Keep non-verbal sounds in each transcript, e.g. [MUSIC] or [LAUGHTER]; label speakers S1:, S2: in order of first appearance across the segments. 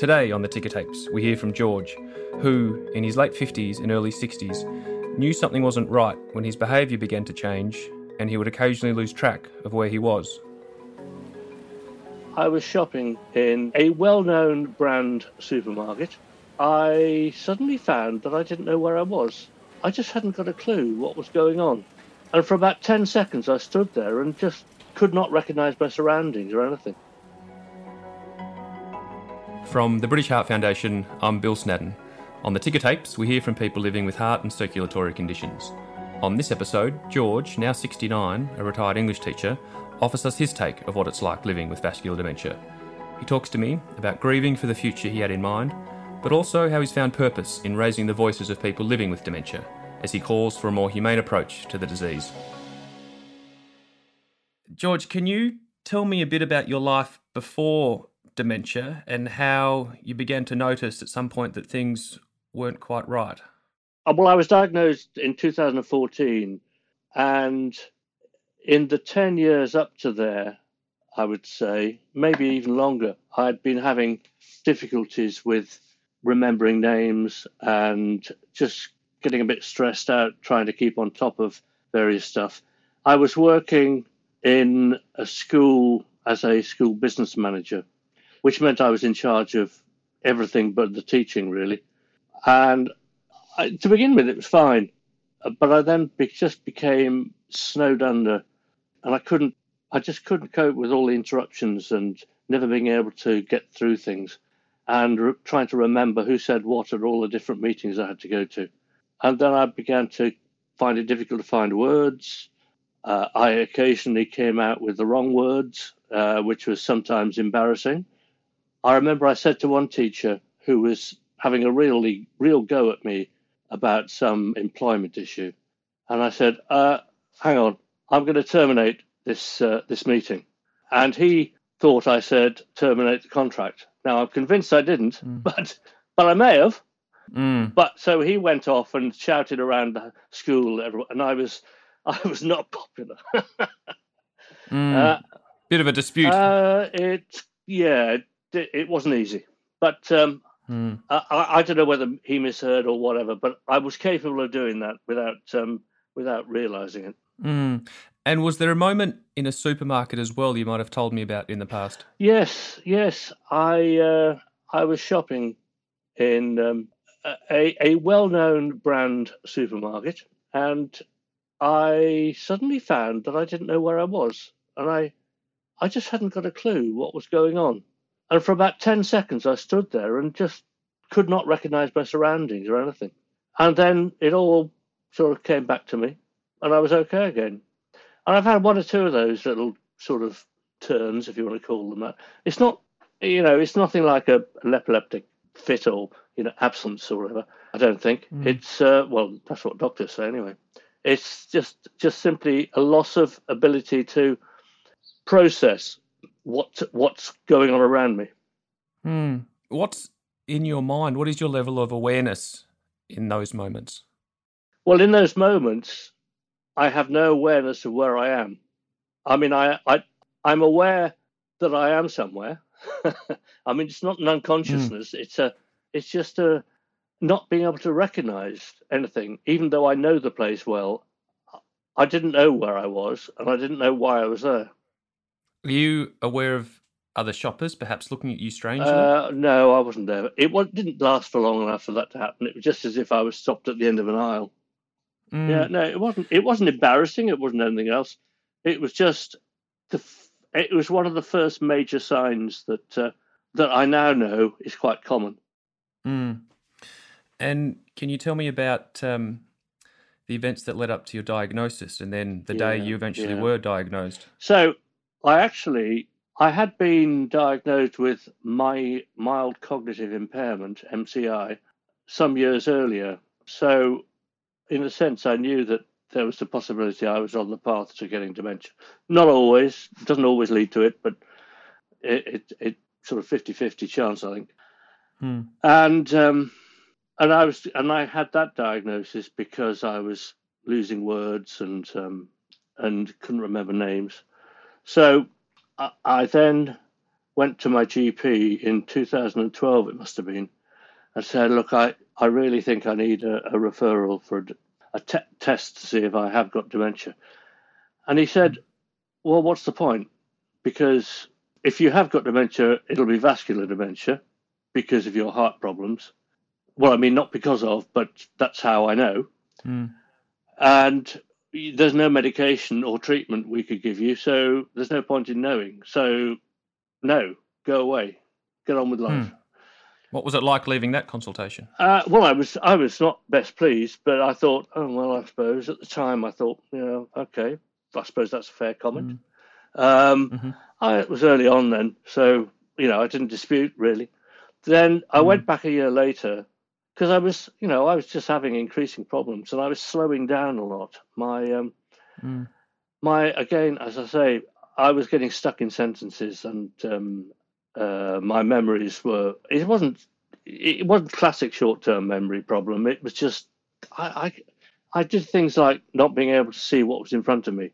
S1: Today on the Ticker Tapes, we hear from George, who, in his late 50s and early 60s, knew something wasn't right when his behaviour began to change and he would occasionally lose track of where he was.
S2: I was shopping in a well known brand supermarket. I suddenly found that I didn't know where I was. I just hadn't got a clue what was going on. And for about 10 seconds, I stood there and just could not recognise my surroundings or anything.
S1: From the British Heart Foundation, I'm Bill Snadden. On the ticker tapes, we hear from people living with heart and circulatory conditions. On this episode, George, now 69, a retired English teacher, offers us his take of what it's like living with vascular dementia. He talks to me about grieving for the future he had in mind, but also how he's found purpose in raising the voices of people living with dementia as he calls for a more humane approach to the disease. George, can you tell me a bit about your life before dementia and how you began to notice at some point that things weren't quite right?
S2: Uh, well, I was diagnosed in 2014, and in the 10 years up to there, I would say, maybe even longer, I'd been having difficulties with remembering names and just getting a bit stressed out trying to keep on top of various stuff. I was working in a school as a school business manager, which meant I was in charge of everything but the teaching, really. And I, to begin with, it was fine. But I then be, just became snowed under and I couldn't, I just couldn't cope with all the interruptions and never being able to get through things and re- trying to remember who said what at all the different meetings I had to go to. And then I began to find it difficult to find words. Uh, I occasionally came out with the wrong words, uh, which was sometimes embarrassing. I remember I said to one teacher who was having a really real go at me about some employment issue, and I said, uh, "Hang on, I'm going to terminate this uh, this meeting," and he thought I said terminate the contract. Now I'm convinced I didn't, mm. [LAUGHS] but but I may have. Mm. But so he went off and shouted around the school, and I was, [LAUGHS] I was not popular. [LAUGHS]
S1: mm. uh, Bit of a dispute.
S2: Uh, it, yeah, it, wasn't easy, but um, mm. I, I, don't know whether he misheard or whatever. But I was capable of doing that without um, without realizing it.
S1: Mm. And was there a moment in a supermarket as well you might have told me about in the past?
S2: Yes, yes. I uh, I was shopping in um, a, a well-known brand supermarket, and I suddenly found that I didn't know where I was, and I, I just hadn't got a clue what was going on. And for about ten seconds, I stood there and just could not recognise my surroundings or anything. And then it all sort of came back to me, and I was okay again. And I've had one or two of those little sort of turns, if you want to call them that. It's not, you know, it's nothing like a, an epileptic fit or you know absence or whatever. I don't think mm. it's uh, well. That's what doctors say anyway. It's just just simply a loss of ability to process what what's going on around me.
S1: Mm. What's in your mind? What is your level of awareness in those moments?
S2: Well, in those moments, I have no awareness of where I am. I mean, I, I I'm aware that I am somewhere. [LAUGHS] I mean, it's not an unconsciousness. Mm. It's a, it's just a not being able to recognise anything, even though I know the place well. I didn't know where I was, and I didn't know why I was there.
S1: Are you aware of other shoppers perhaps looking at you strangely?
S2: Uh, no, I wasn't there. It didn't last for long enough for that to happen. It was just as if I was stopped at the end of an aisle. Mm. Yeah, no, it wasn't. It wasn't embarrassing. It wasn't anything else. It was just the it was one of the first major signs that uh, that I now know is quite common.
S1: Mm. And can you tell me about um, the events that led up to your diagnosis, and then the yeah, day you eventually yeah. were diagnosed?
S2: So, I actually I had been diagnosed with my mild cognitive impairment (MCI) some years earlier. So, in a sense, I knew that there was the possibility I was on the path to getting dementia. Not always, doesn't always lead to it, but it, it, it sort of 50 50 chance, I think. Hmm. And, um, and I was, and I had that diagnosis because I was losing words and, um, and couldn't remember names. So I, I then went to my GP in 2012, it must have been, and said, Look, I, I really think I need a, a referral for a, a te- test to see if I have got dementia. And he said, Well, what's the point? Because if you have got dementia, it'll be vascular dementia because of your heart problems. Well, I mean, not because of, but that's how I know.
S1: Mm.
S2: And there's no medication or treatment we could give you, so there's no point in knowing. So, no, go away, get on with life.
S1: Hmm. What was it like leaving that consultation?
S2: Uh, well, I was I was not best pleased, but I thought, oh well, I suppose at the time I thought, you know, okay, I suppose that's a fair comment. Um,
S1: Mhm.
S2: I it was early on then, so you know I didn't dispute really. Then I
S1: Mm.
S2: went back a year later because I was, you know, I was just having increasing problems and I was slowing down a lot. My um,
S1: Mm.
S2: my again, as I say, I was getting stuck in sentences and um, uh, my memories were. It wasn't. It wasn't classic short-term memory problem. It was just I, I I did things like not being able to see what was in front of me.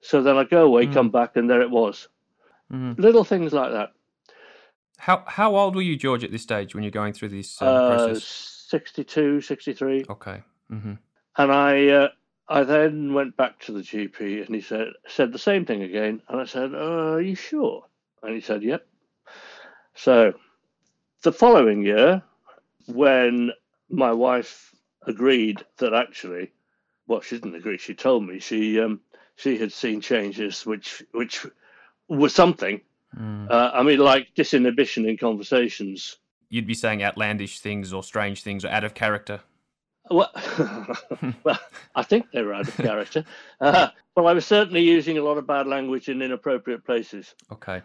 S2: So then I go away,
S1: Mm.
S2: come back, and there it was.
S1: Mm.
S2: Little things like that.
S1: How how old were you, George, at this stage when you're going through this um,
S2: Uh,
S1: process?
S2: 62, 63.
S1: Okay. hmm
S2: And I uh, I then went back to the GP and he said said the same thing again. And I said, uh, Are you sure? And he said, Yep. So the following year, when my wife agreed that actually, well, she didn't agree. She told me she um, she had seen changes which which was something.
S1: Mm.
S2: Uh, I mean, like disinhibition in conversations.
S1: You'd be saying outlandish things or strange things or out of character.
S2: Well, [LAUGHS] well, I think they were out of character. [LAUGHS] Uh, well, I was certainly using a lot of bad language in inappropriate places.
S1: Okay.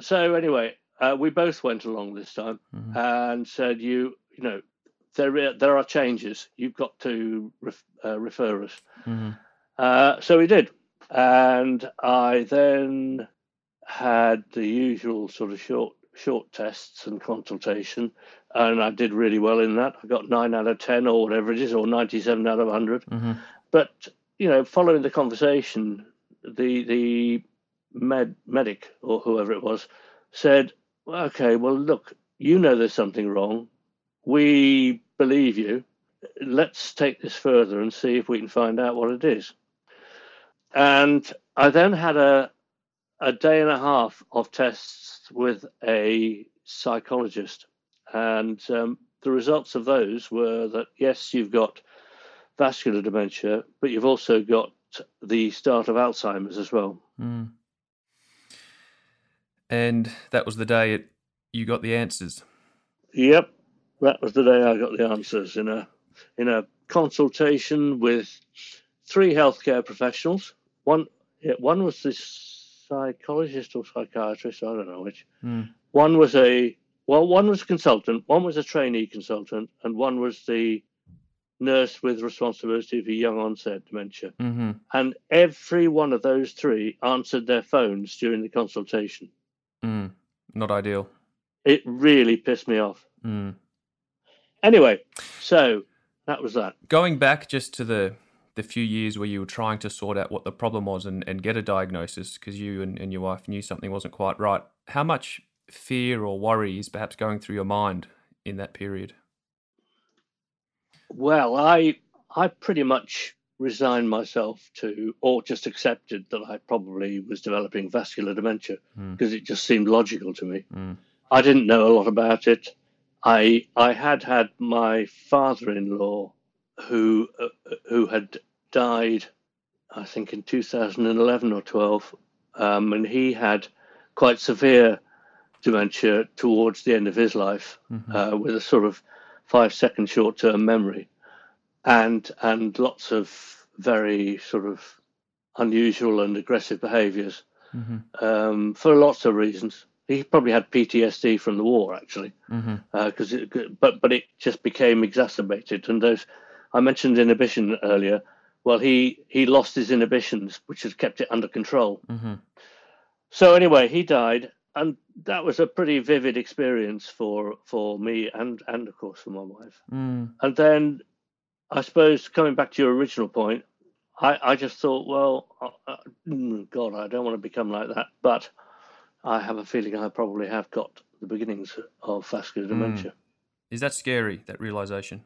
S2: So anyway, uh, we both went along this time
S1: Mhm.
S2: and said, "You, you know, there are- there are changes. You've got to ref, uh, refer us."
S1: hmm
S2: Uh, so we did, and I then had the usual sort of short short tests and consultation, and I did really well in that. I got nine out of ten or whatever it is, or ninety-seven out of hundred.
S1: hmm
S2: But you know, following the conversation, the the med medic or whoever it was said, "Okay, well, look, you know there's something wrong. We believe you. Let's take this further and see if we can find out what it is." And I then had a a day and a half of tests with a psychologist, and um, the results of those were that yes, you've got vascular dementia, but you've also got the start of Alzheimer's as well.
S1: Mm. And that was the day it, you got the answers.
S2: Yep, that was the day I got the answers in a in a consultation with three healthcare professionals. One one was the psychologist or psychiatrist, I don't know which.
S1: Mm.
S2: One was a well, one was a consultant, one was a trainee consultant, and one was the nurse with responsibility for young onset dementia.
S1: hmm
S2: And every one of those three answered their phones during the consultation.
S1: Mm. Not ideal.
S2: It really pissed me off.
S1: Mm.
S2: Anyway, so that was that.
S1: Going back just to the the few years where you were trying to sort out what the problem was and, and get a diagnosis because you and, and your wife knew something wasn't quite right, how much fear or worry is perhaps going through your mind in that period?
S2: Well, I I pretty much resigned myself to, or just accepted that I probably was developing vascular dementia
S1: Mm.
S2: because it just seemed logical to me.
S1: Mm.
S2: I didn't know a lot about it. I I had had my father-in-law who uh, who had died, I think in 2011 or 12, um, and he had quite severe dementia towards the end of his life
S1: Mhm.
S2: uh, with a sort of five-second short-term memory, and and lots of very sort of unusual and aggressive behaviours
S1: Mhm.
S2: um, for lots of reasons. He probably had PTSD from the war, actually, because but but it just became exacerbated. And those I mentioned inhibition earlier. Well, he he lost his inhibitions, which has kept it under control.
S1: Mhm.
S2: So anyway, he died, and that was a pretty vivid experience for for me and and of course for my wife.
S1: Mm.
S2: And then, I suppose coming back to your original point, I, I just thought, well, uh, uh, mm, God, I don't want to become like that. But I have a feeling I probably have got the beginnings of vascular dementia.
S1: Is that scary? That realization?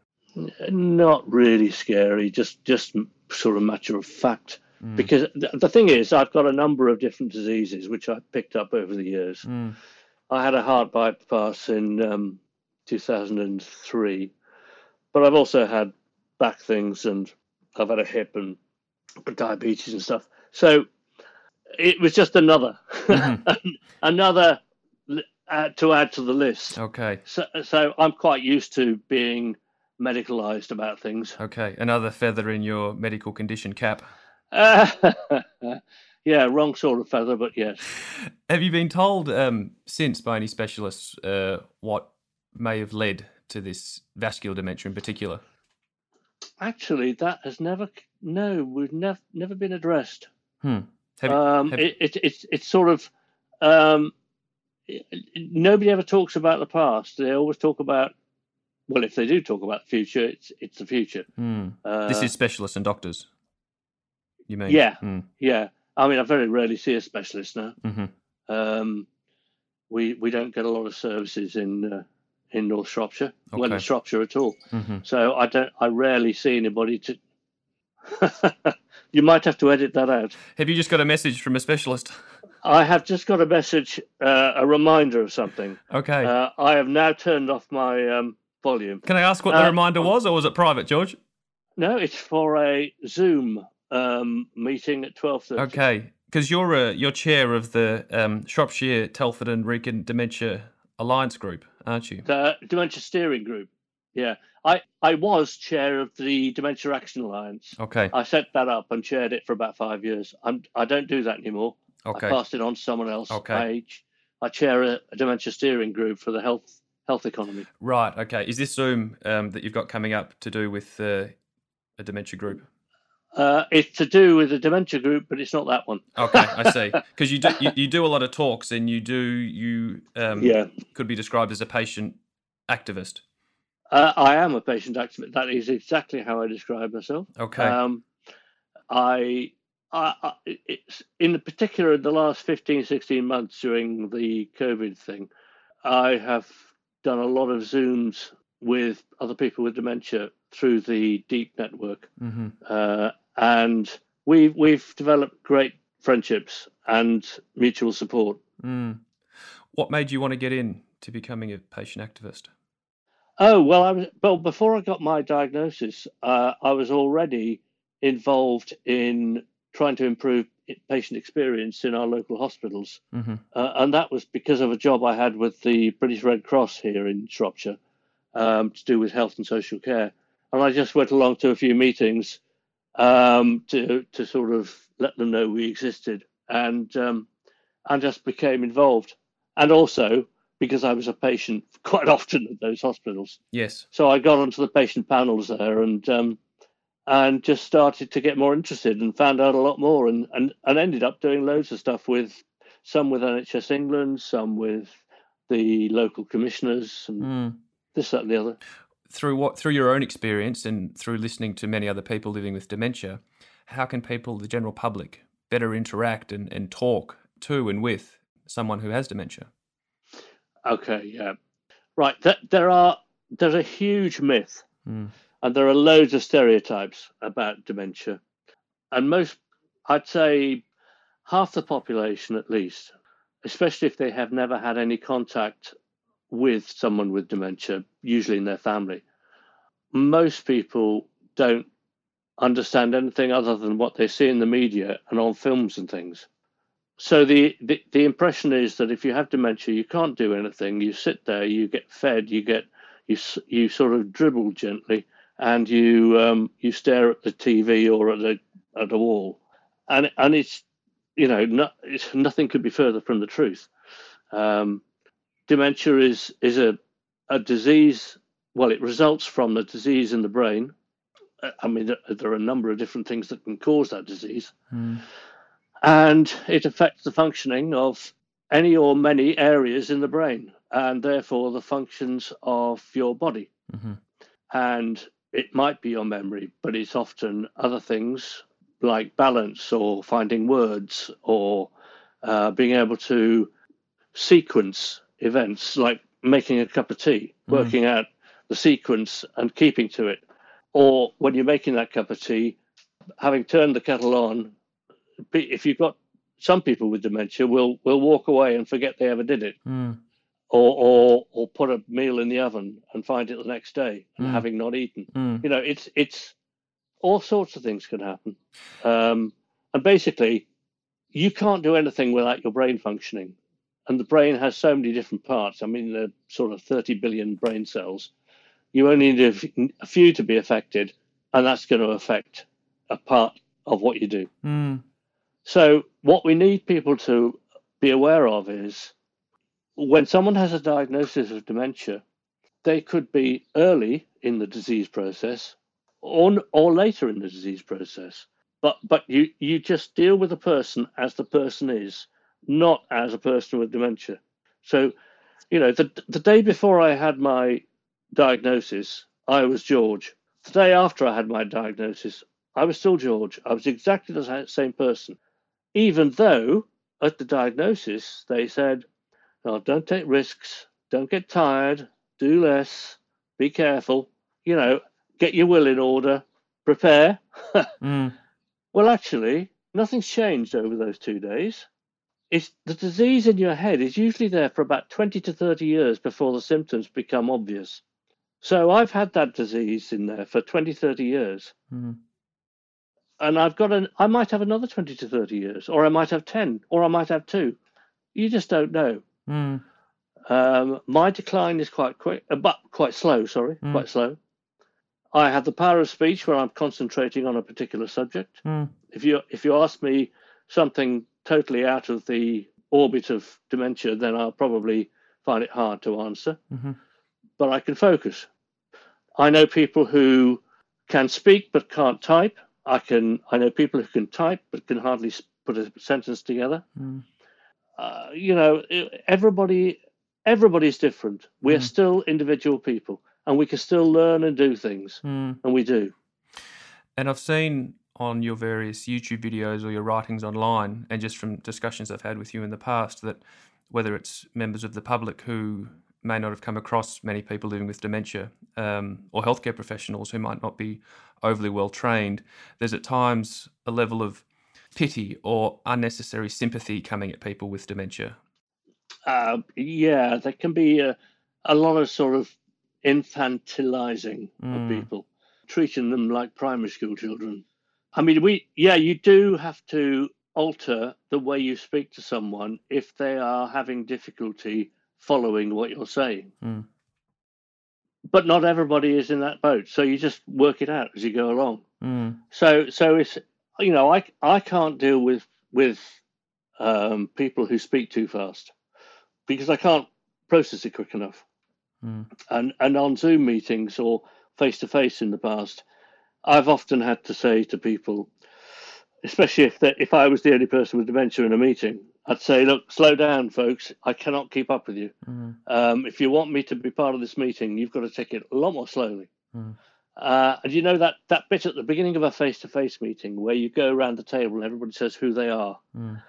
S2: Not really scary, just just sort of matter of fact.
S1: Mm.
S2: Because th- the thing is, I've got a number of different diseases which I picked up over the years.
S1: Mm.
S2: I had a heart bypass in um, 2003, but I've also had back things and I've had a hip and diabetes and stuff. So it was just another, [LAUGHS]
S1: Mhm.
S2: another uh, to add to the list.
S1: Okay.
S2: So, so I'm quite used to being medicalized about things.
S1: Okay. Another feather in your medical condition cap.
S2: Uh, [LAUGHS] yeah, wrong sort of feather, but yes.
S1: Have you been told um, since by any specialists uh, what may have led to this vascular dementia in particular?
S2: Actually, that has never. No, we've never never been addressed.
S1: Hmm. Have
S2: um,
S1: have-
S2: it, it, it's it's sort of um, nobody ever talks about the past. They always talk about well, if they do talk about the future, it's it's the future.
S1: hmm.
S2: Uh,
S1: This is specialists and doctors. You mean?
S2: Yeah.
S1: Hmm.
S2: yeah. I mean, I very rarely see a specialist now.
S1: hmm
S2: Um, we we don't get a lot of services in uh, in North Shropshire, well, in Shropshire at all.
S1: hmm
S2: So I don't. I rarely see anybody to. [LAUGHS] you might have to edit that out.
S1: Have you just got a message from a specialist? [LAUGHS]
S2: I have just got a message, uh, a reminder of something.
S1: Okay.
S2: Uh, I have now turned off my um, volume.
S1: Can I ask what the
S2: uh,
S1: reminder was, or was it private, George?
S2: No, it's for a Zoom um, meeting at twelve thirty.
S1: Okay, because you're uh, you're chair of the um, Shropshire, Telford, and Wrekin Dementia Alliance Group, aren't you?
S2: The Dementia Steering Group. Yeah, I I was chair of the Dementia Action Alliance.
S1: Okay.
S2: I set that up and chaired it for about five years. I'm I don't do that anymore.
S1: Okay, I
S2: passed it on to someone else.
S1: Okay.
S2: I, I chair a, a dementia steering group for the health health economy.
S1: Right. Okay. Is this Zoom um, that you've got coming up to do with uh, a dementia group?
S2: Uh, it's to do with a dementia group, but it's not that one.
S1: Okay, I [LAUGHS] see. Because you do you, you do a lot of talks, and you do you um,
S2: Yeah,
S1: could be described as a patient activist.
S2: uh, I am a patient activist. That is exactly how I describe myself.
S1: Okay.
S2: Um, I, I, I, it's in particular in the last 15, 16 months during the COVID thing, I have done a lot of Zooms with other people with dementia through the Deep Network,
S1: hmm
S2: uh, and we've we've developed great friendships and mutual support.
S1: Mm. What made you want to get in to becoming a patient activist?
S2: Oh well, I was well before I got my diagnosis. Uh, I was already involved in trying to improve patient experience in our local hospitals,
S1: hmm
S2: uh, and that was because of a job I had with the British Red Cross here in Shropshire um, to do with health and social care. And I just went along to a few meetings um, to to sort of let them know we existed, and um, and just became involved. And also because I was a patient [LAUGHS] quite often at those hospitals,
S1: Yes.
S2: so I got onto the patient panels there and um, and just started to get more interested and found out a lot more and, and, and ended up doing loads of stuff with some with NHS England, some with the local commissioners and
S1: Mm.
S2: this, that and the other.
S1: Through what through your own experience and through listening to many other people living with dementia, how can people, the general public, better interact and, and talk to and with someone who has dementia?
S2: Okay, yeah. Right. Th- there are there's a huge myth
S1: Mm.
S2: And there are loads of stereotypes about dementia. And most, I'd say, half the population at least, especially if they have never had any contact with someone with dementia, usually in their family, most people don't understand anything other than what they see in the media and on films and things. So the, the, the impression is that if you have dementia, you can't do anything. You sit there, you get fed, you get you you sort of dribble gently, and you um, you stare at the TV or at the at a wall, and and it's you know no, it's, nothing could be further from the truth. Um, dementia is is a a disease. Well, it results from the disease in the brain. I mean, there, are a number of different things that can cause that disease,
S1: Mm.
S2: and it affects the functioning of any or many areas in the brain, and therefore the functions of your body
S1: hmm
S2: and it might be your memory, but it's often other things like balance or finding words or uh, being able to sequence events like making a cup of tea,
S1: Mm.
S2: working out the sequence and keeping to it. Or when you're making that cup of tea, having turned the kettle on, if you've got some people with dementia will will walk away and forget they ever did it,
S1: Mm.
S2: Or or or put a meal in the oven and find it the next day and
S1: Mm.
S2: having not eaten.
S1: Mm.
S2: You know, it's it's all sorts of things can happen, um, and basically, you can't do anything without your brain functioning. And the brain has so many different parts. I mean, are sort of 30 billion brain cells. You only need a few to be affected, and that's going to affect a part of what you do.
S1: Mm.
S2: So, what we need people to be aware of is when someone has a diagnosis of dementia, they could be early in the disease process or, or later in the disease process. But, but you, you just deal with the person as the person is, not as a person with dementia. So, you know, the, the day before I had my diagnosis, I was George. The day after I had my diagnosis, I was still George. I was exactly the same person even though at the diagnosis they said, oh, don't take risks, don't get tired, do less, be careful, you know, get your will in order, prepare. [LAUGHS]
S1: Mm.
S2: Well, actually, nothing's changed over those two days. It's the disease in your head is usually there for about 20 to 30 years before the symptoms become obvious. So I've had that disease in there for 20, 30 years
S1: Mm.
S2: and I've got an I might have another 20 to 30 years, or I might have 10, or I might have two. You just don't know.
S1: Mm.
S2: Um, my decline is quite quick, uh, but quite slow. Sorry,
S1: Mm.
S2: quite slow. I have the power of speech where I'm concentrating on a particular subject.
S1: Mm.
S2: If you if you ask me something totally out of the orbit of dementia, then I'll probably find it hard to answer.
S1: Mhm.
S2: But I can focus. I know people who can speak but can't type. I can. I know people who can type but can hardly put a sentence together.
S1: Mm.
S2: Uh, you know, everybody. Everybody's different. We're
S1: Mm.
S2: still individual people, and we can still learn and do things,
S1: Mm.
S2: and we do.
S1: And I've seen on your various YouTube videos or your writings online, and just from discussions I've had with you in the past, that whether it's members of the public who may not have come across many people living with dementia, um, or healthcare professionals who might not be overly well trained, there's at times a level of pity or unnecessary sympathy coming at people with dementia.
S2: Uh, yeah, there can be a, a lot of sort of infantilizing
S1: Mm.
S2: of people, treating them like primary school children. I mean, we, yeah, you do have to alter the way you speak to someone if they are having difficulty following what you're saying.
S1: Mm.
S2: But not everybody is in that boat, so you just work it out as you go along.
S1: Mm.
S2: So, so it's you know, I I can't deal with with um, people who speak too fast because I can't process it quick enough.
S1: Mm.
S2: And and on Zoom meetings or face to face in the past, I've often had to say to people, especially if if I was the only person with dementia in a meeting, I'd say, look, slow down, folks. I cannot keep up with you.
S1: Mm.
S2: Um, if you want me to be part of this meeting, you've got to take it a lot more slowly.
S1: Mm.
S2: Uh, and you know that that bit at the beginning of a face-to-face meeting where you go around the table and everybody says who they are,
S1: Mm.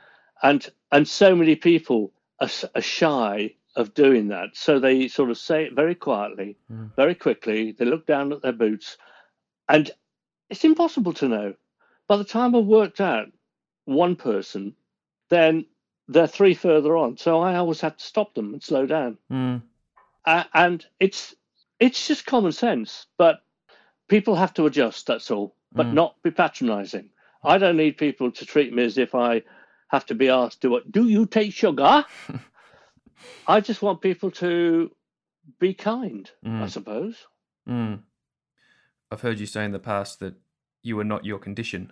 S2: and and so many people are, are shy of doing that, so they sort of say it very quietly,
S1: Mm.
S2: very quickly. They look down at their boots, and it's impossible to know. By the time I've worked out one person, then they're three further on. So I always have to stop them and slow down
S1: Mm.
S2: uh, and it's it's just common sense but people have to adjust that's all but
S1: Mm.
S2: not be patronizing i don't need people to treat me as if i have to be asked do what do you take sugar [LAUGHS] i just want people to be kind i
S1: Mm.
S2: suppose
S1: Mm. I've heard you say in the past that you are not your condition.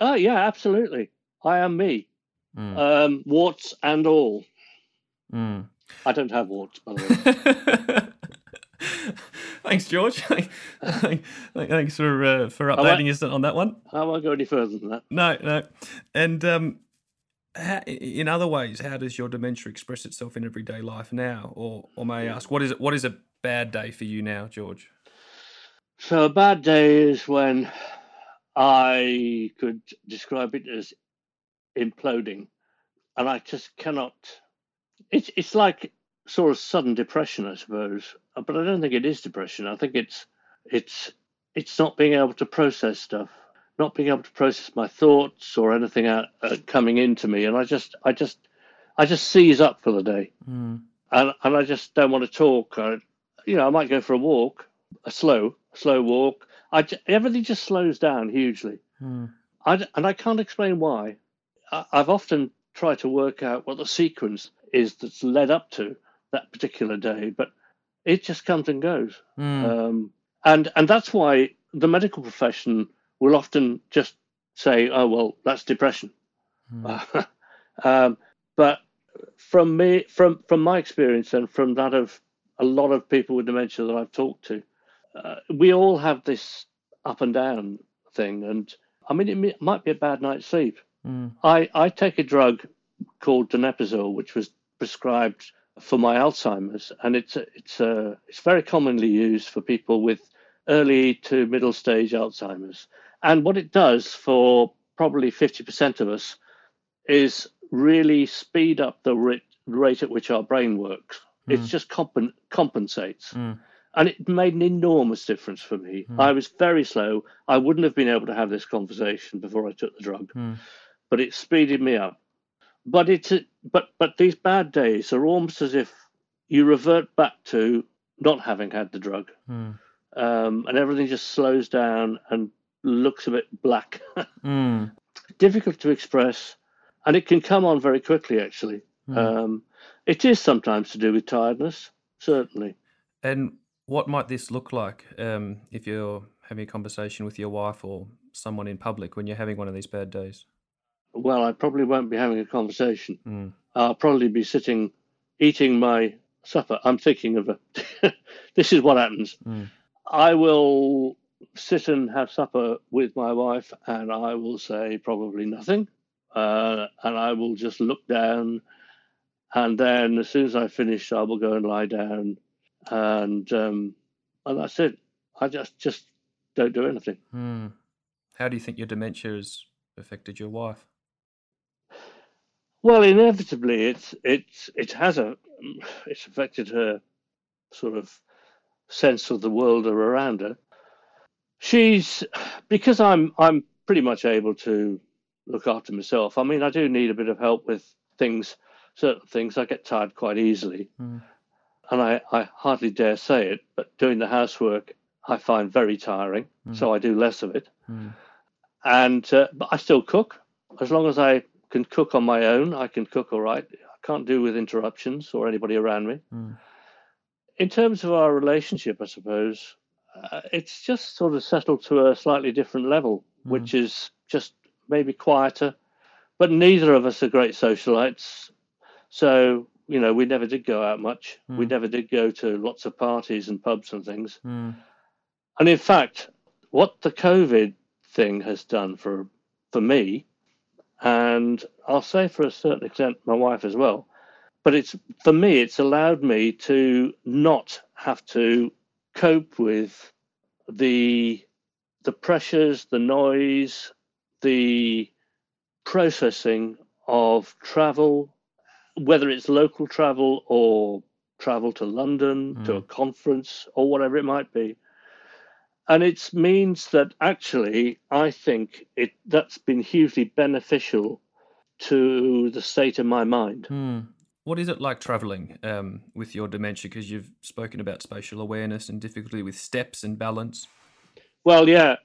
S2: oh yeah absolutely i am me
S1: Mm.
S2: um warts and all
S1: Mm.
S2: i don't have warts by the way [LAUGHS]
S1: Thanks, George. [LAUGHS] Thanks for uh, for updating us on that one.
S2: i won't go any further than that
S1: No, no. And um, how, in other ways, how does your dementia express itself in everyday life now? Or, or may I ask, what is it? What is a bad day for you now, George?
S2: So a bad day is when I could describe it as imploding, and I just cannot it's it's like sort of sudden depression, I suppose. Uh, but I don't think it is depression. I think it's it's it's not being able to process stuff, not being able to process my thoughts or anything out, uh, coming into me, and I just I just I just seize up for the day,
S1: Mm.
S2: and and I just don't want to talk. I, you know, I might go for a walk, a slow slow walk. I j- everything just slows down hugely.
S1: Mm.
S2: I d and I can't explain why. I, I've often tried to work out what the sequence is that's led up to that particular day, but it just comes and goes.
S1: Mm.
S2: Um, and and that's why the medical profession will often just say, "Oh well, that's depression."
S1: Mm. [LAUGHS]
S2: um, but from me, from from my experience, and from that of a lot of people with dementia that I've talked to, uh, we all have this up and down thing. And I mean, it mi- might be a bad night's sleep.
S1: Mm.
S2: I, I take a drug called donepezil, which was prescribed for my Alzheimer's, and it's it's a, it's very commonly used for people with early to middle stage Alzheimer's. And what it does for probably 50% of us is really speed up the rate, rate at which our brain works. It
S1: Mm.
S2: just compen- compensates.
S1: Mm.
S2: And it made an enormous difference for me.
S1: Mm.
S2: I was very slow. I wouldn't have been able to have this conversation before I took the drug
S1: Mm.
S2: but it speeded me up. But it's a, but but these bad days are almost as if you revert back to not having had the drug,
S1: Mm.
S2: um, and everything just slows down and looks a bit black, [LAUGHS]
S1: Mm.
S2: difficult to express, and it can come on very quickly. Actually,
S1: Mm.
S2: um, it is sometimes to do with tiredness, certainly.
S1: And what might this look like um, if you're having a conversation with your wife or someone in public when you're having one of these bad days?
S2: Well, I probably won't be having a conversation.
S1: Mm.
S2: I'll probably be sitting eating my supper. I'm thinking of a. [LAUGHS] this is what happens.
S1: Mm.
S2: I will sit and have supper with my wife, and I will say probably nothing, uh, and I will just look down, and then as soon as I finish, I will go and lie down, and um, and that's it. I just just don't do anything.
S1: Mm. How do you think your dementia has affected your wife?
S2: Well, inevitably, it's it's it has a it's affected her sort of sense of the world around her. She's because I'm I'm pretty much able to look after myself. I mean, I do need a bit of help with things, certain things. I get tired quite easily,
S1: Mm.
S2: and I I hardly dare say it, but doing the housework I find very tiring.
S1: Mm.
S2: So I do less of it
S1: Mm.
S2: and uh, but I still cook as long as I can cook on my own. I can cook all right. I can't do with interruptions or anybody around me.
S1: Mm.
S2: In terms of our relationship, I suppose uh, it's just sort of settled to a slightly different level,
S1: Mm.
S2: which is just maybe quieter. But neither of us are great socialites, so you know we never did go out much. We
S1: Mm.
S2: never did go to lots of parties and pubs and things.
S1: Mm.
S2: And in fact, what the COVID thing has done for for me, and I'll say for a certain extent my wife as well, but it's for me it's allowed me to not have to cope with the the pressures, the noise, the processing of travel, whether it's local travel or travel to London, to
S1: Mm.
S2: a conference or whatever it might be and it means that actually I think it that's been hugely beneficial to the state of my mind.
S1: Mm. What is it like traveling um, with your dementia? Because you've spoken about spatial awareness and difficulty with steps and balance.
S2: Well, yeah,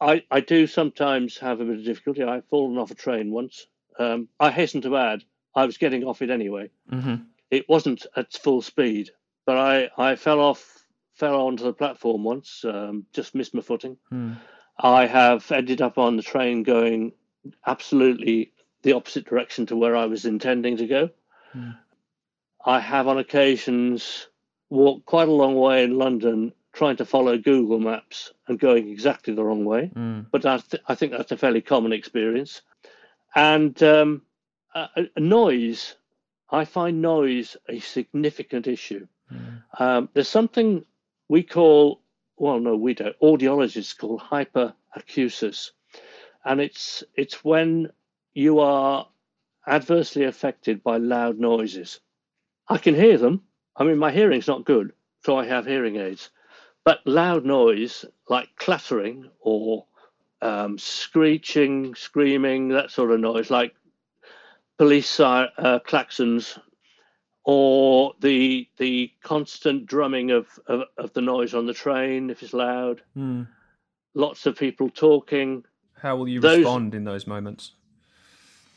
S2: I I do sometimes have a bit of difficulty. I've fallen off a train once. Um, I hasten to add, I was getting off it anyway.
S1: Mm-hmm.
S2: It wasn't at full speed, but I I fell off fell onto the platform once. Um, just missed my footing.
S1: Mm.
S2: I have ended up on the train going absolutely the opposite direction to where I was intending to go.
S1: Hmm.
S2: I have on occasions walked quite a long way in London trying to follow Google Maps and going exactly the wrong way.
S1: Mm.
S2: But I, th- I think that's a fairly common experience. And um, uh, uh, noise, I find noise a significant issue.
S1: Mm.
S2: Um, there's something we call, well, no, we don't. Audiologists call hyperacusis, and it's it's when you are adversely affected by loud noises. I can hear them. I mean, my hearing's not good, so I have hearing aids. But loud noise like clattering or um, screeching, screaming, that sort of noise, like police uh, klaxons, or the the constant drumming of, of, of the noise on the train if it's loud.
S1: Mm.
S2: Lots of people talking.
S1: How will you those, respond in those moments?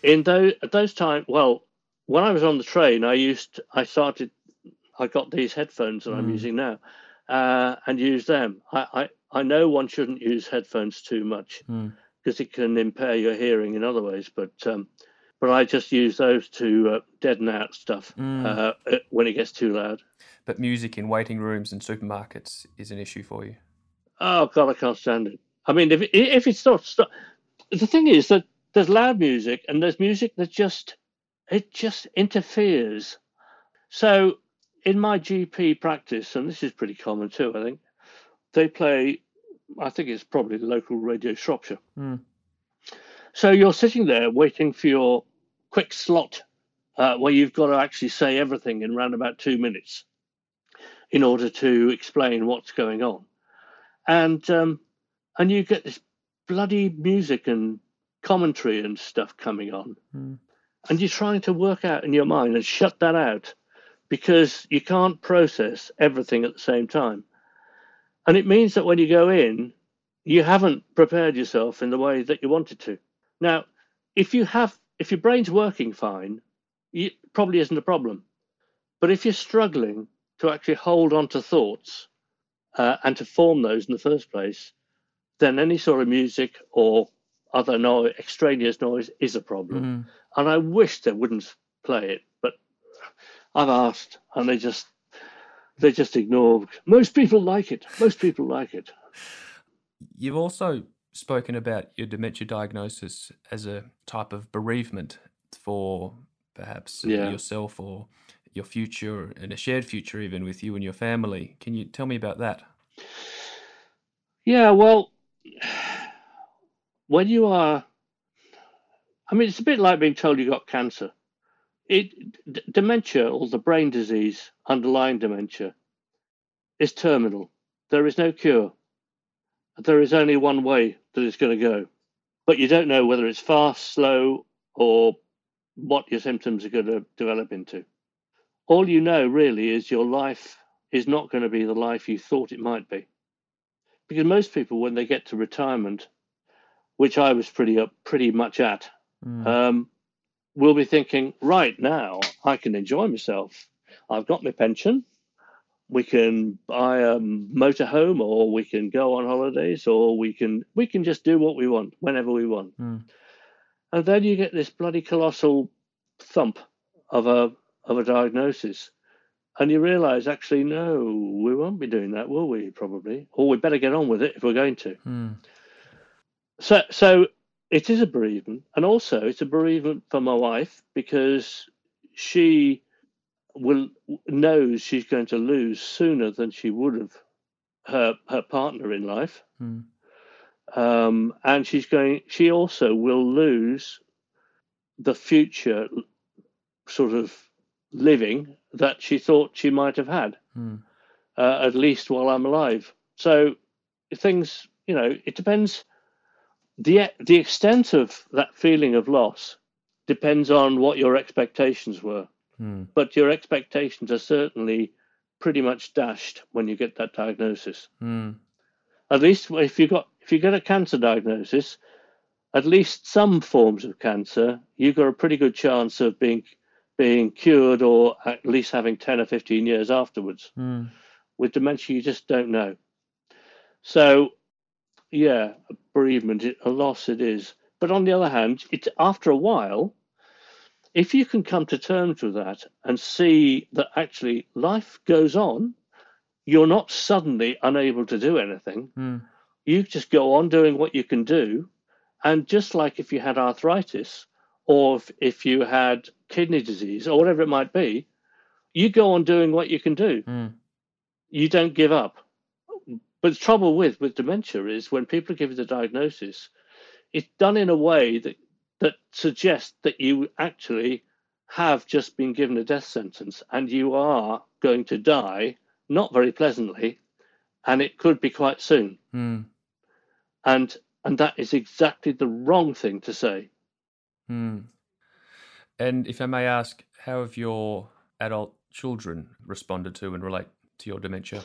S2: In those at those times, well, when I was on the train, I used I started I got these headphones that mm. I'm hmm. using now, uh, and use them. I, I I know one shouldn't use headphones too much because mm. it can impair your hearing in other ways, but um, but I just use those to uh, deaden out stuff mm. uh, when it gets too loud.
S1: But music in waiting rooms and supermarkets is an issue for you.
S2: Oh God, I can't stand it. I mean, if if it's not, stop, the thing is that there's loud music and there's music that just it just interferes. So in my GP practice, and this is pretty common too, I think they play. I think it's probably the local radio Shropshire. Mm. So you're sitting there waiting for your quick slot uh, where you've got to actually say everything in around about two minutes in order to explain what's going on, and um, and you get this bloody music and commentary and stuff coming on, mm. and you're trying to work out in your mind and shut that out because you can't process everything at the same time. And it means that when you go in, you haven't prepared yourself in the way that you wanted to. Now, if you have, if your brain's working fine, it probably isn't a problem. But if you're struggling to actually hold on to thoughts uh, and to form those in the first place, then any sort of music or other noise, extraneous noise is a problem. Mm. And I wish they wouldn't play it, but I've asked and they just they just ignore. Most people like it. Most people like it.
S1: You've also spoken about your dementia diagnosis as a type of bereavement for perhaps yeah. yourself or your future and a shared future even with you and your family. Can you tell me about that?
S2: Yeah, well, [SIGHS] when you are, I mean, it's a bit like being told you got cancer. It, d- dementia or the brain disease, underlying dementia, is terminal. There is no cure. There is only one way that it's going to go. But you don't know whether it's fast, slow, or what your symptoms are going to develop into. All you know really is your life is not going to be the life you thought it might be. Because most people, when they get to retirement, which I was pretty up, pretty much at, mm. um, will be thinking, right now I can enjoy myself. I've got my pension. We can buy a motorhome, or we can go on holidays, or we can we can just do what we want whenever we want. Mm. And then you get this bloody colossal thump of a of a diagnosis, and you realise actually no, we won't be doing that, will we? Probably, or we better get on with it if we're going to. Mm. So so it is a bereavement, and also it's a bereavement for my wife because she will knows she's going to lose sooner than she would have her her partner in life, mm. um, and she's going. She also will lose the future sort of living that she thought she might have had, mm. uh, at least while I'm alive. So things, you know, it depends the the extent of that feeling of loss depends on what your expectations were. Hmm. But your expectations are certainly pretty much dashed when you get that diagnosis. Hmm. At least if you got if you get a cancer diagnosis, at least some forms of cancer, you've got a pretty good chance of being being cured or at least having 10 or 15 years afterwards. Hmm. With dementia, you just don't know. So yeah, a bereavement, a loss it is. But on the other hand, it's after a while, if you can come to terms with that and see that actually life goes on, you're not suddenly unable to do anything. Mm. You just go on doing what you can do. And just like if you had arthritis or if, if you had kidney disease or whatever it might be, you go on doing what you can do. Mm. You don't give up. But the trouble with with dementia is when people are given the diagnosis, it's done in a way that that suggests that you actually have just been given a death sentence and you are going to die, not very pleasantly, and it could be quite soon.
S1: Mm.
S2: And and that is exactly the wrong thing to say.
S1: Mm. And if I may ask, how have your adult children responded to and relate to your dementia?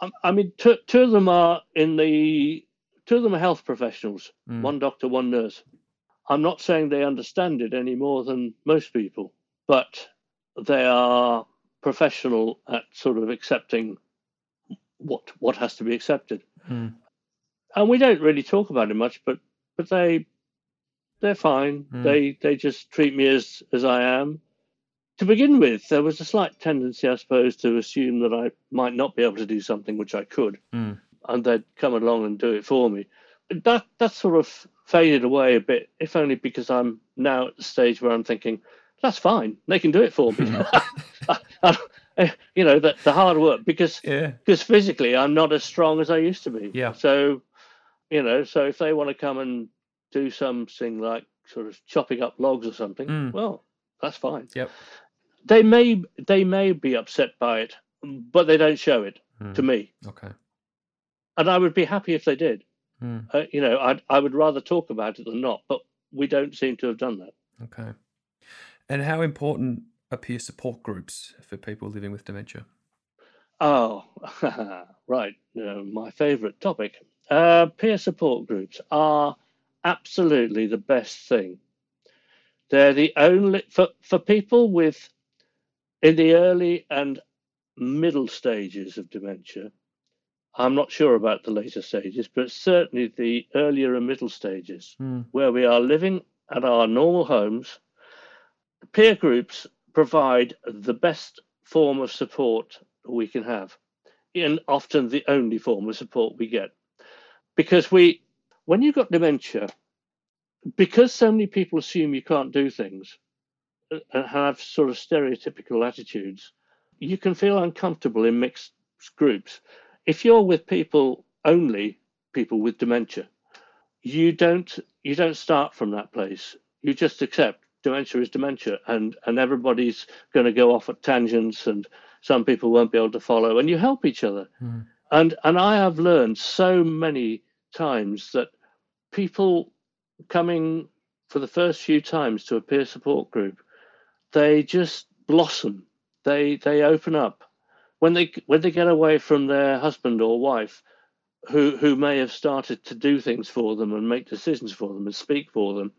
S2: I, I mean, two, two of them are in the two of them are health professionals.
S1: Mm.
S2: One doctor, one nurse. I'm not saying they understand it any more than most people, but they are professional at sort of accepting what what has to be accepted.
S1: Mm.
S2: And we don't really talk about it much, but but they they're fine.
S1: Mm.
S2: They they just treat me as as I am. To begin with, there was a slight tendency, I suppose, to assume that I might not be able to do something which I could,
S1: Mm.
S2: And they'd come along and do it for me. But that that sort of faded away a bit, if only because I'm now at the stage where I'm thinking, that's fine, they can do it for me. [LAUGHS] [LAUGHS] you know, the, the hard work because
S1: Yeah.
S2: because physically I'm not as strong as I used to be.
S1: Yeah.
S2: So, you know, so if they want to come and do something like sort of chopping up logs or something,
S1: Mm.
S2: well, that's fine.
S1: Yep.
S2: They may they may be upset by it, but they don't show it to
S1: Mm.
S2: me,
S1: Okay.
S2: And I would be happy if they did.
S1: Mm.
S2: Uh, you know, I I would rather talk about it than not, but we don't seem to have done that.
S1: Okay. And how important are peer support groups for people living with dementia?
S2: Oh, [LAUGHS] right. Uh, my favourite topic. Uh, peer support groups are absolutely the best thing. They're the only for for people with in the early and middle stages of dementia. I'm not sure about the later stages, but certainly the earlier and middle stages
S1: Mm.
S2: where we are living at our normal homes, peer groups provide the best form of support we can have, and often the only form of support we get. Because we, when you've got dementia, because so many people assume you can't do things uh, and have sort of stereotypical attitudes, you can feel uncomfortable in mixed groups. If you're with people only people with dementia, you don't you don't start from that place. You just accept dementia is dementia, and and everybody's going to go off at tangents, and some people won't be able to follow, and you help each other.
S1: Mm.
S2: And and I have learned so many times that people coming for the first few times to a peer support group, they just blossom. They they open up when they when they get away from their husband or wife who who may have started to do things for them and make decisions for them and speak for them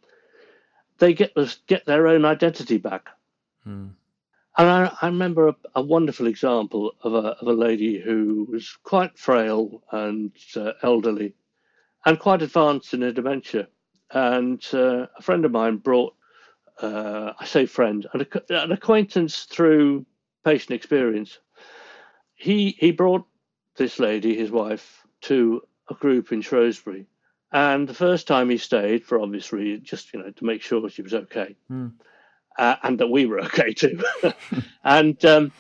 S2: they get get their own identity back
S1: Mm.
S2: and I, I remember a, a wonderful example of a, of a lady who was quite frail and uh, elderly and quite advanced in her dementia. And uh, a friend of mine brought, uh, I say friend, an, an acquaintance through patient experience. He, he brought this lady, his wife, to a group in Shrewsbury. And the first time he stayed, for obvious reasons, just you know to make sure she was okay,
S1: Mm.
S2: uh, and that we were okay too. [LAUGHS] and um,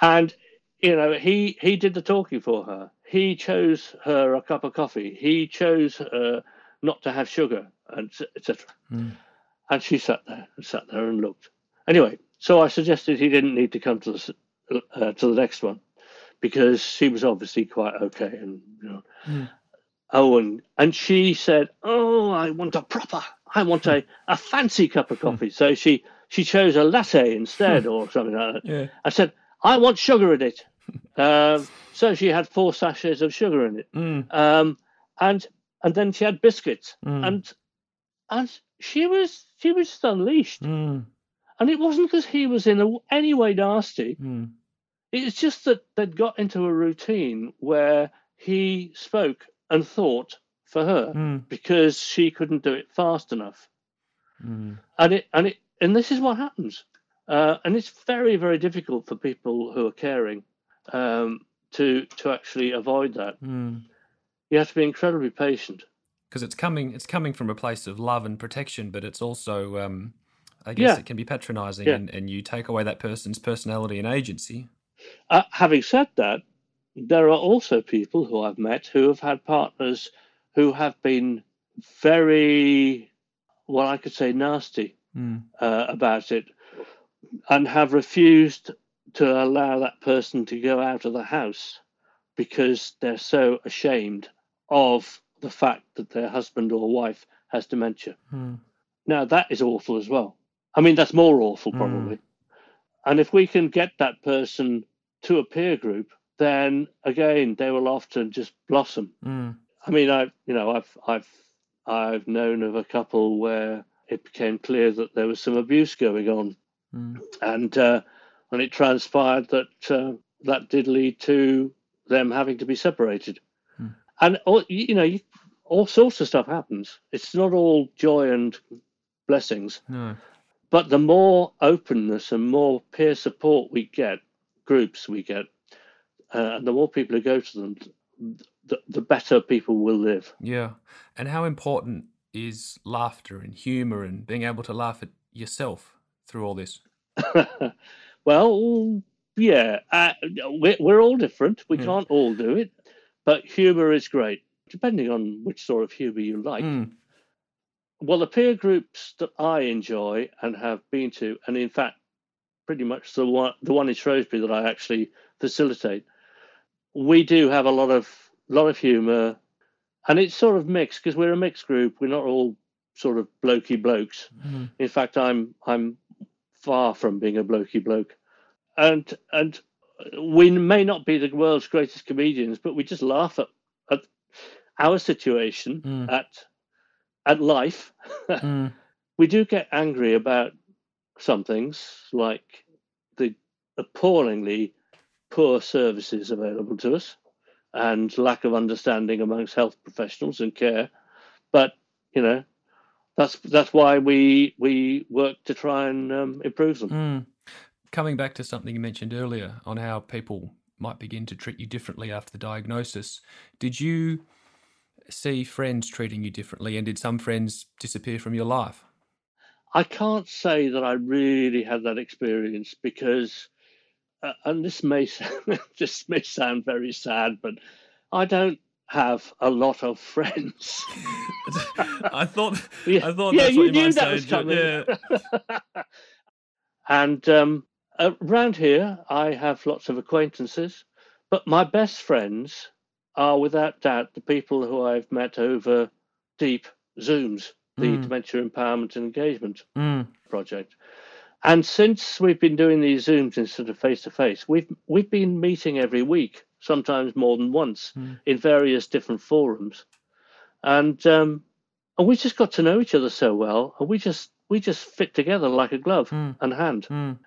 S2: and you know he he did the talking for her. He chose her a cup of coffee. He chose her not to have sugar, and etc.
S1: Mm.
S2: And she sat there and sat there and looked. Anyway, so I suggested he didn't need to come to the uh, to the next one because she was obviously quite okay and you know.
S1: Mm.
S2: Oh, and and she said, "Oh, I want a proper, I want a, a fancy cup of coffee." So she she chose a latte instead, or something like that.
S1: Yeah.
S2: I said, "I want sugar in it." [LAUGHS] um, so she had four sachets of sugar in it,
S1: Mm.
S2: um, and and then she had biscuits, and and she was she was just unleashed. And it wasn't because he was in a, any way nasty. It's just that they'd got into a routine where he spoke and thought for her
S1: Mm.
S2: because she couldn't do it fast enough.
S1: Mm.
S2: And it and it and this is what happens. Uh, and it's very very difficult for people who are caring um, to to actually avoid that.
S1: Mm.
S2: You have to be incredibly patient.
S1: because it's coming it's coming from a place of love and protection but it's also um i guess
S2: Yeah.
S1: it can be patronizing
S2: Yeah.
S1: and, and you take away that person's personality and agency
S2: Uh, having said that, there are also people who I've met who have had partners who have been very, well, I could say nasty
S1: Mm.
S2: uh, about it and have refused to allow that person to go out of the house because they're so ashamed of the fact that their husband or wife has dementia.
S1: Mm.
S2: Now, that is awful as well. I mean, that's more awful,
S1: Mm.
S2: probably. And if we can get that person to a peer group, then again, they will often just blossom.
S1: Mm.
S2: I mean, I, you know, I've, I've, I've known of a couple where it became clear that there was some abuse going on,
S1: Mm.
S2: and uh, and it transpired that uh, that did lead to them having to be separated.
S1: Hmm.
S2: And all, you you know, you, all sorts of stuff happens. It's not all joy and blessings.
S1: No.
S2: But the more openness and more peer support we get, groups we get, uh, and the more people who go to them, the, the better people will live.
S1: Yeah. And how important is laughter and humor and being able to laugh at yourself through all this? [LAUGHS]
S2: well, yeah, uh, we're, we're all different. We
S1: Yeah.
S2: can't all do it, but humor is great, depending on which sort of humor you like.
S1: Mm.
S2: Well, the peer groups that I enjoy and have been to, and in fact, pretty much the one the one in Shrewsbury that I actually facilitate, we do have a lot of lot of humour, and it's sort of mixed because we're a mixed group. We're not all sort of blokey blokes.
S1: Mm.
S2: In fact, I'm I'm far from being a blokey bloke, and and we may not be the world's greatest comedians, but we just laugh at, at our situation
S1: Mm.
S2: at at life. [LAUGHS]
S1: Mm.
S2: we do get angry about some things like the appallingly poor services available to us and lack of understanding amongst health professionals and care but you know that's that's why we we work to try and um, improve them
S1: Mm. Coming back to something you mentioned earlier on how people might begin to treat you differently after the diagnosis, did you see friends treating you differently and did some friends disappear from your life?
S2: I can't say that I really had that experience because, uh, and this may [LAUGHS] this may sound very sad, but I don't have a lot of friends. [LAUGHS]
S1: I thought
S2: Yeah,
S1: I thought
S2: yeah,
S1: that's
S2: you
S1: what you
S2: knew
S1: might
S2: that
S1: say. Yeah. [LAUGHS]
S2: and um, around here, I have lots of acquaintances, but my best friends are without doubt the people who I've met over DEEP Zooms, the
S1: Mm.
S2: Dementia Empowerment and Engagement
S1: Mm.
S2: project. And since we've been doing these Zooms instead of face to face, we've we've been meeting every week, sometimes more than once,
S1: Mm.
S2: in various different forums, and um, and we just got to know each other so well, and we just we just fit together like a glove
S1: Mm.
S2: and hand.
S1: Mm.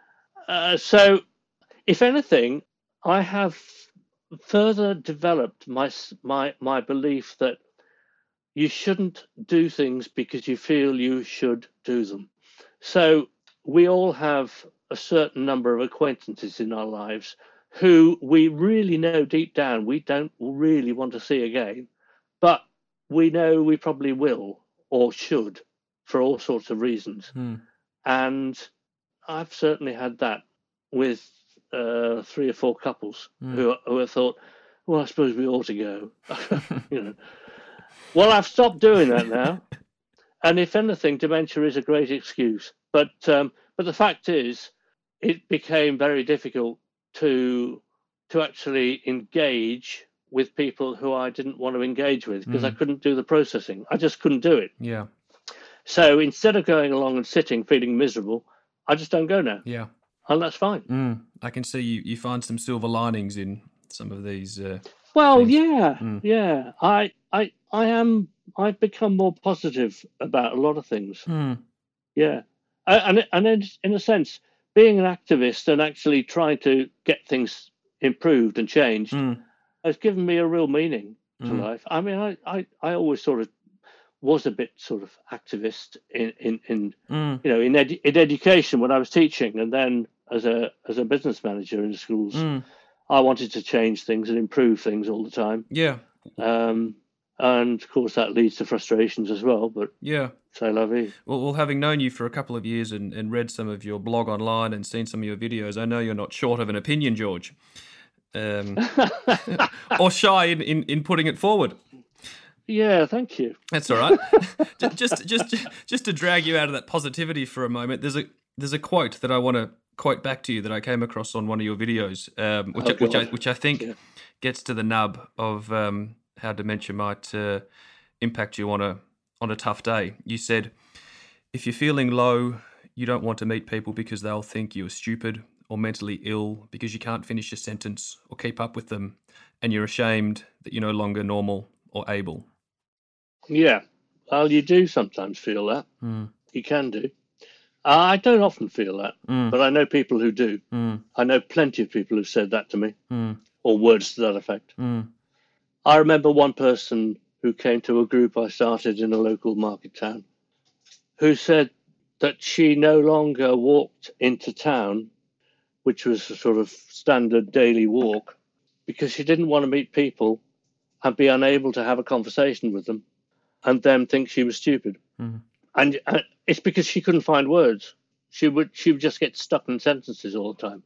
S2: Uh, so, if anything, I have further developed my my my belief that you shouldn't do things because you feel you should do them. So we all have a certain number of acquaintances in our lives who we really know deep down we don't really want to see again, but we know we probably will or should for all sorts of reasons.
S1: Mm.
S2: And I've certainly had that with uh, three or four couples
S1: Mm.
S2: who, who have thought, well, I suppose we ought to go. [LAUGHS] you know. Well, I've stopped doing that now. and if anything, dementia is a great excuse. But um, but the fact is, it became very difficult to to actually engage with people who I didn't want to engage with because I
S1: Mm.
S2: couldn't do the processing. I just couldn't do it.
S1: Yeah.
S2: So instead of going along and sitting feeling miserable, I just don't go now,
S1: Yeah.
S2: and that's fine.
S1: Mm. I can see you, you find some silver linings in some of these. Uh,
S2: Well,
S1: things.
S2: yeah,
S1: Mm.
S2: yeah. I, I, I am. I've become more positive about a lot of things.
S1: mm.
S2: Yeah, and and in, in a sense, being an activist and actually trying to get things improved and changed
S1: Mm.
S2: has given me a real meaning to
S1: Mm.
S2: life. I mean, I, I, I always sort of was a bit sort of activist in in, in
S1: Mm.
S2: you know in, edu- in education when I was teaching, and then as a as a business manager in schools,
S1: Mm.
S2: I wanted to change things and improve things all the time.
S1: Yeah.
S2: Um, and of course, that leads to frustrations as well. But
S1: Yeah.
S2: say la vie.
S1: Well, well, having known you for a couple of years and, and read some of your blog online and seen some of your videos, I know you're not short of an opinion, George, um, [LAUGHS] [LAUGHS] or shy in, in, in putting it forward.
S2: Yeah, thank you.
S1: That's all right. [LAUGHS] just, just, just, just to drag you out of that positivity for a moment. There's a there's a quote that I want to quote back to you that I came across on one of your videos, um, which,
S2: Oh,
S1: I, which I which I think
S2: Yeah.
S1: gets to the nub of um, how dementia might uh, impact you on a on a tough day. You said, if you're feeling low, you don't want to meet people because they'll think you are stupid or mentally ill because you can't finish a sentence or keep up with them, and you're ashamed that you're no longer normal or able.
S2: Yeah. Well, you do sometimes feel that.
S1: Mm,
S2: You can do. I don't often feel that,
S1: mm,
S2: but I know people who do.
S1: mm,
S2: I know plenty of people who've said that to me,
S1: mm,
S2: or words to that effect. I remember one person who came to a group I started in a local market town who said that she no longer walked into town, which was a sort of standard daily walk, because she didn't want to meet people and be unable to have a conversation with them and them think she was stupid.
S1: Mhm.
S2: And uh, it's because she couldn't find words. She would she would just get stuck in sentences all the time.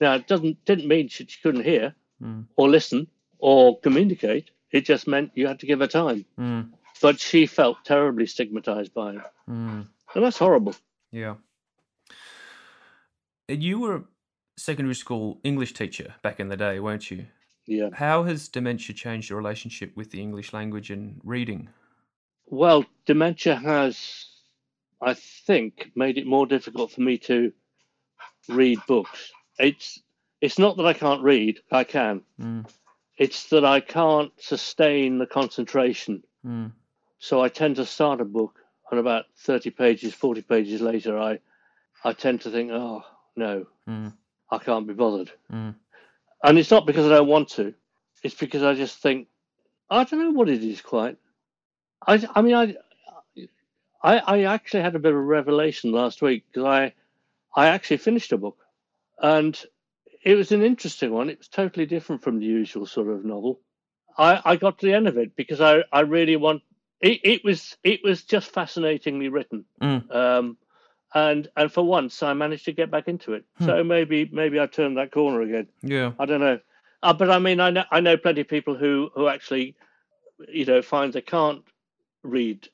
S2: Now it doesn't didn't mean she, she couldn't hear
S1: mm,
S2: or listen or communicate. It just meant you had to give her time.
S1: mm,
S2: But she felt terribly stigmatized by it.
S1: mm.
S2: And that's horrible.
S1: Yeah. And you were a secondary school English teacher back in the day, weren't you?
S2: Yeah.
S1: How has dementia changed your relationship with the English language and reading?
S2: Well, dementia has, I think, made it more difficult for me to read books. It's it's not that I can't read, I can.
S1: Mm,
S2: It's that I can't sustain the concentration.
S1: mm,
S2: So I tend to start a book and about 30 pages, 40 pages later I I tend to think, oh no,
S1: mm,
S2: I can't be bothered.
S1: mm,
S2: and it's not because I don't want to. It's because I just think I don't know what it is quite. I I mean I I, I actually had a bit of a revelation last week because I I actually finished a book, and it was an interesting one. It was totally different from the usual sort of novel. I I got to the end of it because I I really want. It, it was it was just fascinatingly written.
S1: mm.
S2: Um, and and for once I managed to get back into it. So maybe maybe I turned that corner again.
S1: Yeah.
S2: I don't know. Uh, but I mean, I know I know plenty of people who who actually, you know, find they can't read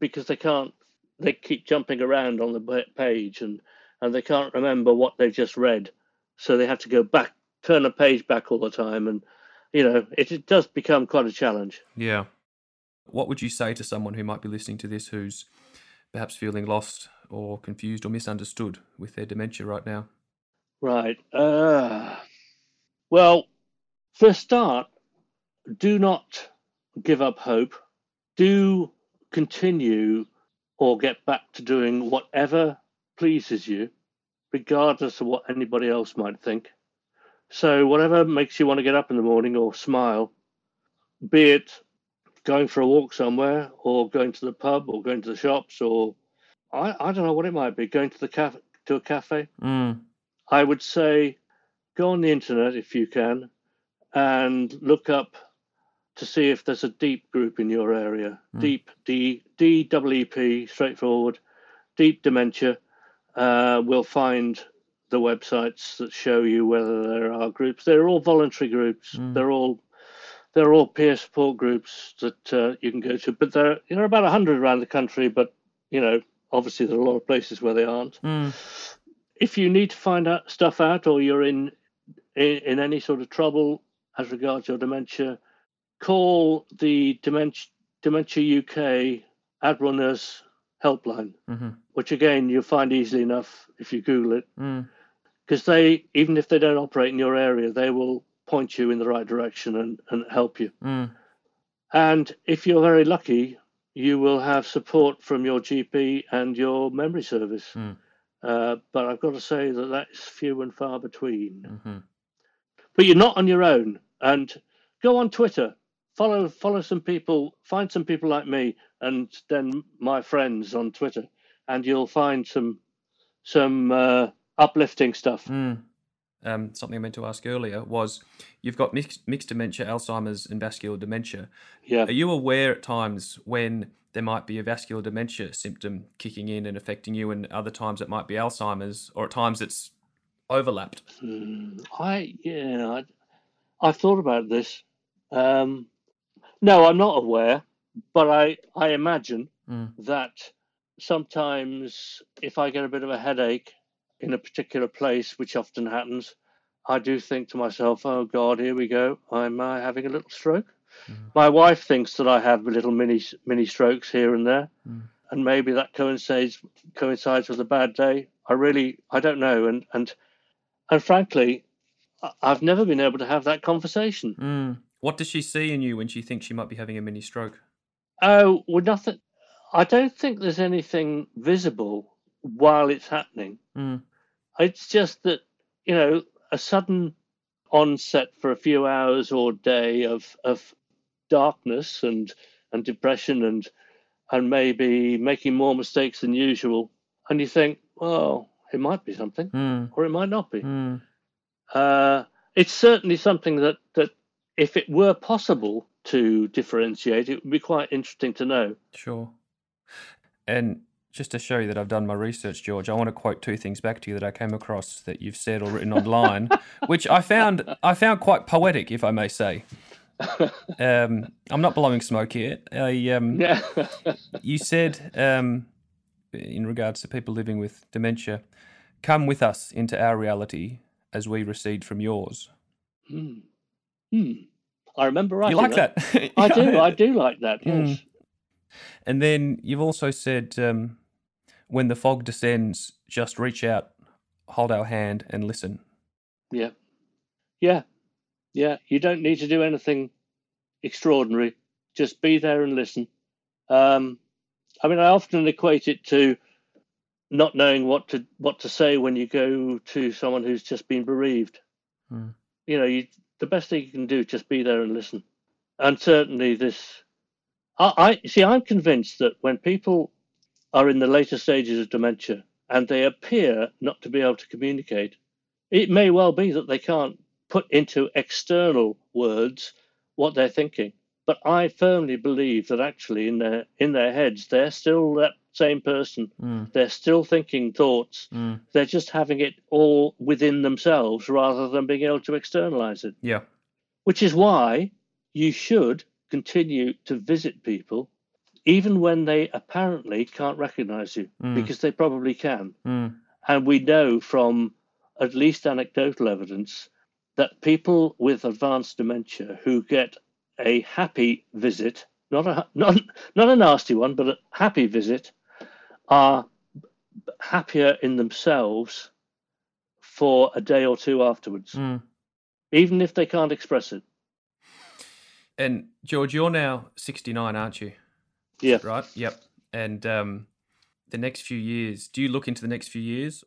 S2: because they can't. They keep jumping around on the page and and they can't remember what they've just read, so they have to go back, turn a page back all the time, and you know, it, it does become quite a challenge.
S1: Yeah. What would you say to someone who might be listening to this who's perhaps feeling lost or confused or misunderstood with their dementia right now?
S2: Right. Uh, well, for a start, do not give up hope. Do continue or get back to doing whatever pleases you, regardless of what anybody else might think. So, whatever makes you want to get up in the morning or smile, be it going for a walk somewhere or going to the pub or going to the shops or I, I don't know what it might be, going to the cafe to a cafe.
S1: Mm,
S2: I would say go on the internet if you can and look up to see if there's a DEEP group in your area.
S1: Hmm.
S2: DEEP, D, D double E P, straightforward, DEEP dementia. Uh, we'll find the websites that show you whether there are groups. They're all voluntary groups.
S1: Hmm.
S2: They're all they're all peer support groups that uh, you can go to. But there, you know, about hundred around the country. But you know, obviously there are a lot of places where they aren't
S1: mm,
S2: if you need to find out stuff out or you're in, in in any sort of trouble as regards your dementia, call the Dementia, dementia UK Admiral Nurse helpline,
S1: mm-hmm,
S2: which again you'll find easily enough if you Google it,
S1: mm,
S2: because they even if they don't operate in your area, they will point you in the right direction and, and help you.
S1: mm,
S2: And if you're very lucky, you will have support from your GP and your memory service.
S1: Mm.
S2: Uh, but I've got to say that that is few and far between.
S1: mm-hmm.
S2: But you're not on your own. And go on Twitter, follow follow some people, find some people like me, and then my friends on Twitter, and you'll find some some uh, uplifting stuff.
S1: Mm. Um, something I meant to ask earlier was you've got mixed, mixed dementia, Alzheimer's, and vascular dementia.
S2: Yeah.
S1: Are you aware at times when there might be a vascular dementia symptom kicking in and affecting you, and other times it might be Alzheimer's, or at times it's overlapped?
S2: Hmm, I yeah, I, I've thought about this. Um, no, I'm not aware. but I I imagine
S1: Mm.
S2: that sometimes if I get a bit of a headache in a particular place, which often happens, I do think to myself, "Oh God, here we go. I'm uh, having a little stroke."
S1: Mm.
S2: My wife thinks that I have little mini mini strokes here and there,
S1: Mm.
S2: and maybe that coincides coincides with a bad day. I really I don't know, and and and frankly, I- I've never been able to have that conversation.
S1: Mm. What does she see in you when she thinks she might be having a mini stroke?
S2: Oh, well, nothing. I don't think there's anything visible while it's happening.
S1: Mm.
S2: It's just that you know a sudden onset for a few hours or day of of darkness and and depression and and maybe making more mistakes than usual, and you think, well, it might be something,
S1: Mm.
S2: or it might not be.
S1: Mm.
S2: Uh, it's certainly something that that if it were possible to differentiate, it would be quite interesting to know.
S1: Sure. And just to show you that I've done my research, George, I want to quote two things back to you that I came across that you've said or written online, [LAUGHS] which I found I found quite poetic, if I may say. [LAUGHS] Um, I'm not blowing smoke here. I, um,
S2: Yeah.
S1: you said, um, in regards to people living with dementia, come with us into our reality as we recede from yours.
S2: Hmm. Hmm. I remember writing
S1: you like that? [LAUGHS]
S2: I do. I do like that.
S1: Mm.
S2: Yes.
S1: And then you've also said, um, when the fog descends, just reach out, hold our hand, and listen.
S2: Yeah. Yeah. Yeah. You don't need to do anything extraordinary. Just be there and listen. Um, I mean, I often equate it to not knowing what to what to say when you go to someone who's just been bereaved.
S1: Hmm.
S2: You know, you, the best thing you can do is just be there and listen. And certainly, this. I, I see. I'm convinced that when people are in the later stages of dementia and they appear not to be able to communicate, it may well be that they can't put into external words what they're thinking. But I firmly believe that actually in their in their heads they're still that same person.
S1: Mm,
S2: They're still thinking thoughts.
S1: mm,
S2: They're just having it all within themselves rather than being able to externalize it.
S1: yeah.
S2: Which is why you should continue to visit people even when they apparently can't recognize you
S1: Mm,
S2: because they probably can.
S1: mm,
S2: And we know from at least anecdotal evidence that people with advanced dementia who get a happy visit, not a [LAUGHS] not not a nasty one, but a happy visit, are happier in themselves for a day or two afterwards,
S1: mm.
S2: even if they can't express it.
S1: And George, you're now 69, aren't you?
S2: Yeah.
S1: Right. Yep. And um, the next few years, do you look into the next few years?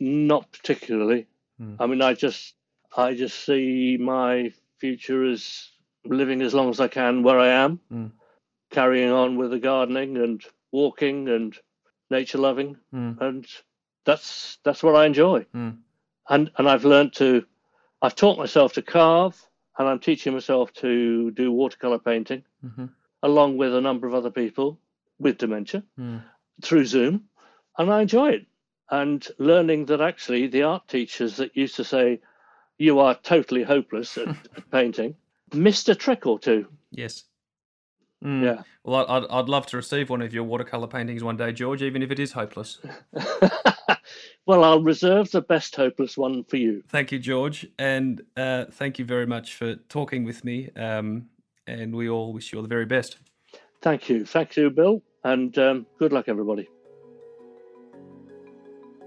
S2: Not particularly.
S1: Hmm.
S2: I mean, I just I just see my future as living as long as I can where I am,
S1: Hmm.
S2: carrying on with the gardening and walking and nature loving,
S1: Mm,
S2: and that's that's what I enjoy.
S1: mm,
S2: And and I've learned to, I've taught myself to carve, and I'm teaching myself to do watercolor painting,
S1: mhm,
S2: along with a number of other people with dementia
S1: mm,
S2: through Zoom, and I enjoy it. And learning that actually the art teachers that used to say you are totally hopeless at, at [LAUGHS] painting missed a trick or two.
S1: Yes. Mm.
S2: Yeah.
S1: Well, I- I'd, I'd love to receive one of your watercolor paintings one day, George, even if it is hopeless. [LAUGHS]
S2: well, I'll reserve the best hopeless one for you.
S1: Thank you, George, and uh, thank you very much for talking with me. Um, and we all wish you all the very best.
S2: Thank you. Thank you, Bill. And um, good luck, everybody.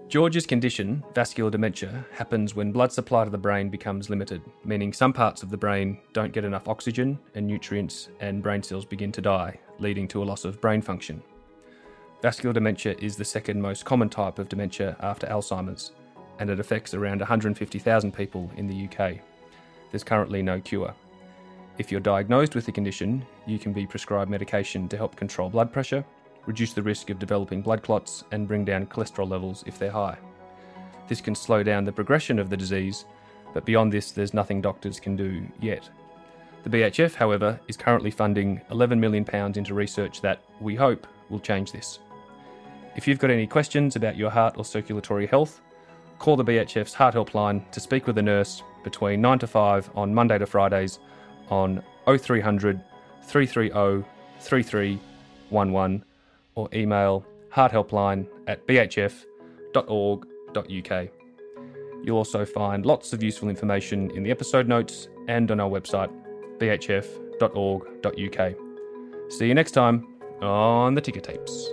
S1: George's condition, vascular dementia, happens when blood supply to the brain becomes limited, meaning some parts of the brain don't get enough oxygen and nutrients, and brain cells begin to die, leading to a loss of brain function. Vascular dementia is the second most common type of dementia after Alzheimer's, and it affects around 150,000 people in the UK. There's currently no cure. If you're diagnosed with the condition, you can be prescribed medication to help control blood pressure, reduce the risk of developing blood clots, and bring down cholesterol levels if they're high. This can slow down the progression of the disease, but beyond this, there's nothing doctors can do yet. The BHF, however, is currently funding £11 million into research that, we hope, will change this. If you've got any questions about your heart or circulatory health, call the BHF's Heart Helpline to speak with a nurse between 9 to 5 on Monday to Fridays on 0300 330 3311 or email hearthelpline at bhf.org.uk. You'll also find lots of useful information in the episode notes and on our website, bhf.org.uk. See you next time on the ticker tapes.